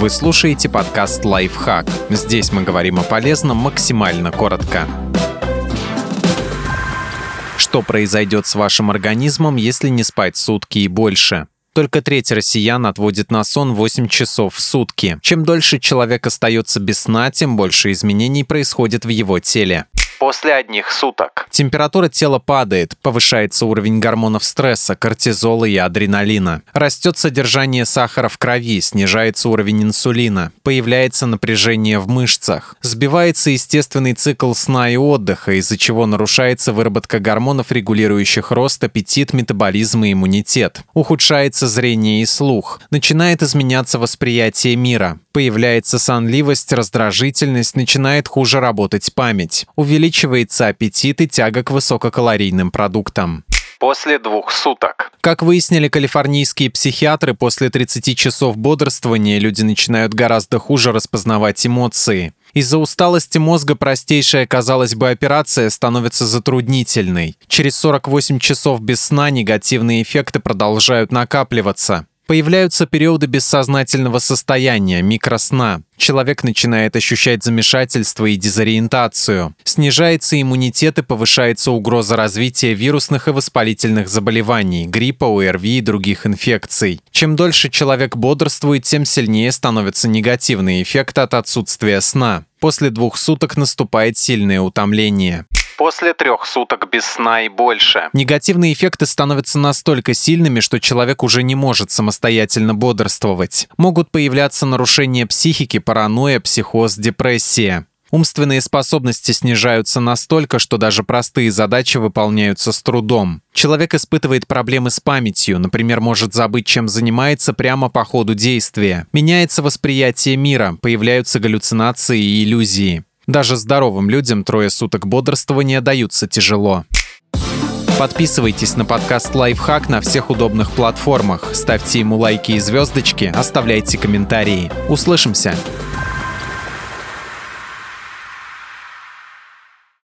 Вы слушаете подкаст «Лайфхак». Здесь мы говорим о полезном максимально коротко. Что произойдет с вашим организмом, если не спать сутки и больше? Только треть россиян отводит на сон 8 часов в сутки. Чем дольше человек остается без сна, тем больше изменений происходит в его теле после одних суток. Температура тела падает, повышается уровень гормонов стресса, кортизола и адреналина. Растет содержание сахара в крови, снижается уровень инсулина, появляется напряжение в мышцах. Сбивается естественный цикл сна и отдыха, из-за чего нарушается выработка гормонов, регулирующих рост, аппетит, метаболизм и иммунитет. Ухудшается зрение и слух. Начинает изменяться восприятие мира. Появляется сонливость, раздражительность, начинает хуже работать память. Увеличивается увеличивается аппетит и тяга к высококалорийным продуктам после двух суток. Как выяснили калифорнийские психиатры, после 30 часов бодрствования люди начинают гораздо хуже распознавать эмоции. Из-за усталости мозга простейшая, казалось бы, операция становится затруднительной. Через 48 часов без сна негативные эффекты продолжают накапливаться. Появляются периоды бессознательного состояния, микросна. Человек начинает ощущать замешательство и дезориентацию. Снижается иммунитет и повышается угроза развития вирусных и воспалительных заболеваний, гриппа, ОРВИ и других инфекций. Чем дольше человек бодрствует, тем сильнее становится негативный эффект от отсутствия сна. После двух суток наступает сильное утомление после трех суток без сна и больше. Негативные эффекты становятся настолько сильными, что человек уже не может самостоятельно бодрствовать. Могут появляться нарушения психики, паранойя, психоз, депрессия. Умственные способности снижаются настолько, что даже простые задачи выполняются с трудом. Человек испытывает проблемы с памятью, например, может забыть, чем занимается прямо по ходу действия. Меняется восприятие мира, появляются галлюцинации и иллюзии. Даже здоровым людям трое суток бодрствования даются тяжело. Подписывайтесь на подкаст «Лайфхак» на всех удобных платформах, ставьте ему лайки и звездочки, оставляйте комментарии. Услышимся!